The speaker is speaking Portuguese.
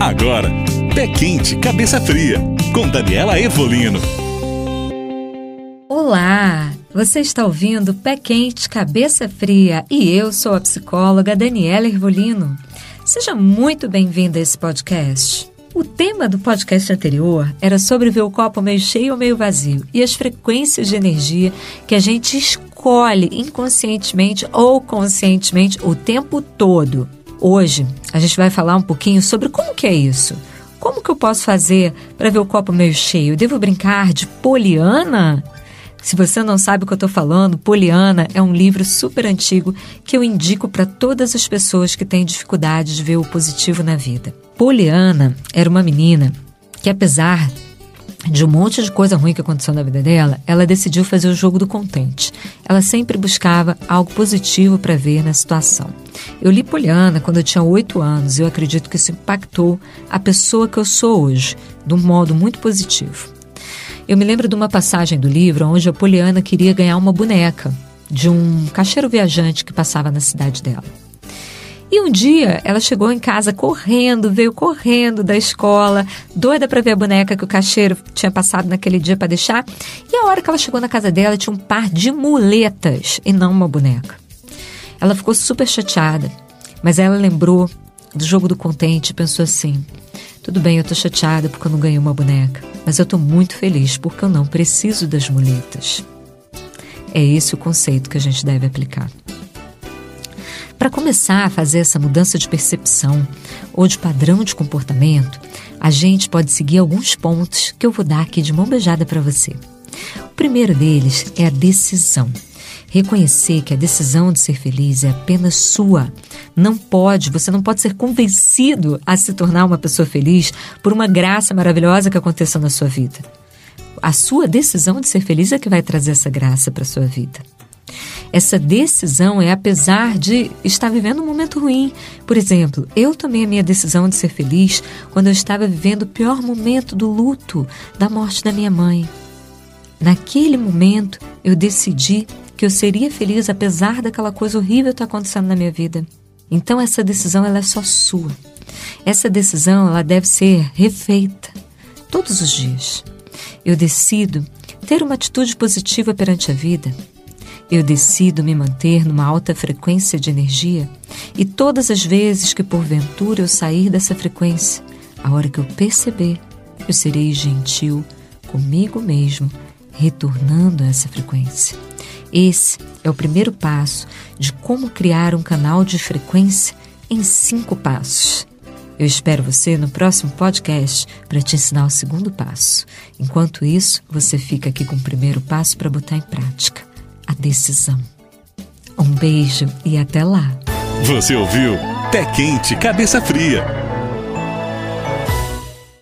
Agora, Pé Quente, Cabeça Fria, com Daniela Evolino. Olá, você está ouvindo Pé Quente, Cabeça Fria e eu sou a psicóloga Daniela Ervolino. Seja muito bem-vinda a esse podcast. O tema do podcast anterior era sobre ver o copo meio cheio ou meio vazio e as frequências de energia que a gente escolhe inconscientemente ou conscientemente o tempo todo. Hoje a gente vai falar um pouquinho sobre como que é isso. Como que eu posso fazer para ver o copo meio cheio? Devo brincar de poliana? Se você não sabe o que eu estou falando, Poliana é um livro super antigo que eu indico para todas as pessoas que têm dificuldade de ver o positivo na vida. Poliana era uma menina que, apesar de um monte de coisa ruim que aconteceu na vida dela, ela decidiu fazer o jogo do contente. Ela sempre buscava algo positivo para ver na situação. Eu li Poliana quando eu tinha oito anos e eu acredito que isso impactou a pessoa que eu sou hoje, de um modo muito positivo. Eu me lembro de uma passagem do livro onde a Poliana queria ganhar uma boneca de um caixeiro viajante que passava na cidade dela. E um dia ela chegou em casa correndo, veio correndo da escola, doida para ver a boneca que o caixeiro tinha passado naquele dia para deixar. E a hora que ela chegou na casa dela tinha um par de muletas e não uma boneca. Ela ficou super chateada, mas ela lembrou do jogo do contente e pensou assim: tudo bem, eu tô chateada porque eu não ganhei uma boneca, mas eu tô muito feliz porque eu não preciso das muletas. É esse o conceito que a gente deve aplicar. Para começar a fazer essa mudança de percepção ou de padrão de comportamento, a gente pode seguir alguns pontos que eu vou dar aqui de mão beijada para você. O primeiro deles é a decisão. Reconhecer que a decisão de ser feliz é apenas sua. Não pode, você não pode ser convencido a se tornar uma pessoa feliz por uma graça maravilhosa que aconteceu na sua vida. A sua decisão de ser feliz é que vai trazer essa graça para sua vida. Essa decisão é apesar de estar vivendo um momento ruim. Por exemplo, eu tomei a minha decisão de ser feliz quando eu estava vivendo o pior momento do luto da morte da minha mãe. Naquele momento, eu decidi que eu seria feliz apesar daquela coisa horrível estar acontecendo na minha vida. Então essa decisão ela é só sua. Essa decisão ela deve ser refeita todos os dias. Eu decido ter uma atitude positiva perante a vida. Eu decido me manter numa alta frequência de energia e todas as vezes que porventura eu sair dessa frequência, a hora que eu perceber, eu serei gentil comigo mesmo, retornando a essa frequência. Esse é o primeiro passo de como criar um canal de frequência em cinco passos. Eu espero você no próximo podcast para te ensinar o segundo passo. Enquanto isso, você fica aqui com o primeiro passo para botar em prática: a decisão. Um beijo e até lá. Você ouviu Pé Quente, Cabeça Fria